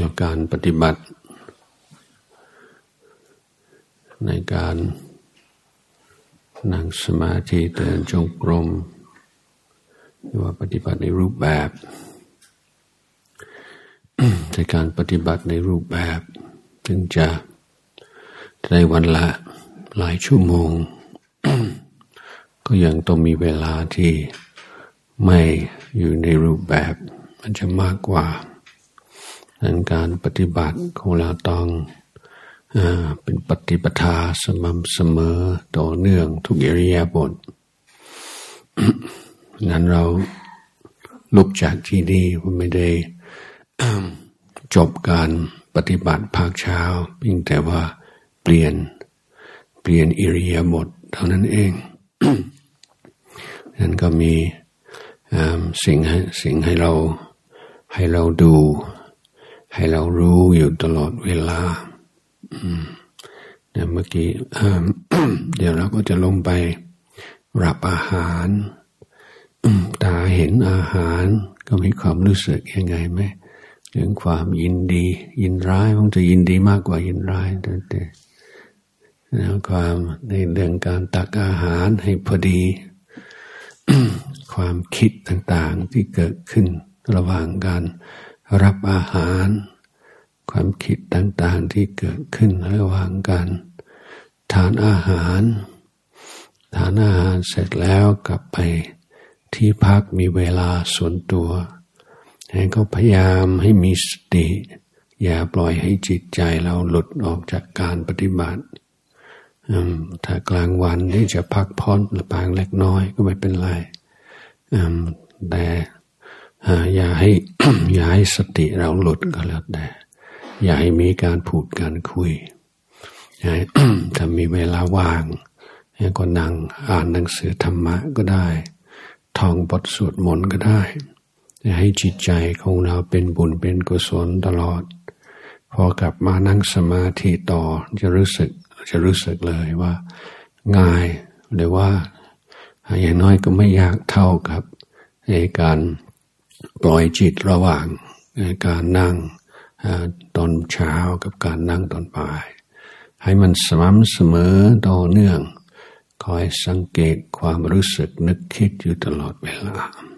แล้วการปฏิบัติ ในการนั่งสมาธิเดินจงกรมหรือว่าปฏิบัติในรูปแบบในการปฏิบัติในรูปแบบถึงจะในวันละหลายชั่วโมง ก็ยังต้องมีเวลาที่ไม่อยู่ในรูปแบบมันจะมากกว่า ดังการปฏิบัติของเราต้องเป็นปฏิปทาสม่ำเสมอต่อเนื่องทุกอริยบทนั้นเราลุกจากที่นี่ไม่ได้จบการปฏิบัติภาคเช้าเพียงแต่ว่าเปลี่ยนเปลี่ยนอิริยาบถเท่านั้นเองนั้นก็มีสิ่งให้สิ่งให้เราให้เราดู ให้เรารู้อยู่ตลอดเวลาเนี่ยเมื่อกี้เดี๋ยวเราก็จะลงไปรับอาหารตาเห็นอาหาร ก็มีความรู้สึกยังไงไหมเรื่องความยินดี ยินร้ายมันจะยินดีมากกว่ายินร้ายแต่แล้วความในเรื่องการตักอาหารให้พอดี ความคิดต่างๆที่เกิดขึ้นระหว่างการ รับอาหาร ความคิดต่างๆที่เกิดขึ้นระหว่างการทานอาหาร ทานอาหารเสร็จแล้วกลับไปที่พักมีเวลาส่วนตัวให้เขาพยายามให้มีสติ อย่าปล่อยให้จิตใจเราหลุดออกจากการปฏิบัติถ้ากลางวันที่จะพักพ้อนหรือปางเล็กน้อยก็ไม่เป็นไรแต่ อย่าให้อย่าให้สติเราหลุดก็แล้วแต่อย่าให้มีการพูดการคุยถ้ามีเวลาว่างก็นั่งอ่านหนังสือธรรมะก็ได้ท่องบทสวดมนต์ก็ได้ ให้จิตใจของเราเป็นบุญเป็นกุศลตลอด พอกลับมานั่งสมาธิต่อจะรู้สึกจะรู้สึกเลยว่า ง่ายหรือว่าอย่างน้อยก็ไม่ยากเท่ากับในการ ปล่อยจิตระหว่างการนั่งตอนเช้ากับการนั่งตอนบ่าย ให้มันสม่ำเสมอต่อเนื่อง คอยสังเกตความรู้สึกนึกคิดอยู่ตลอดเวลา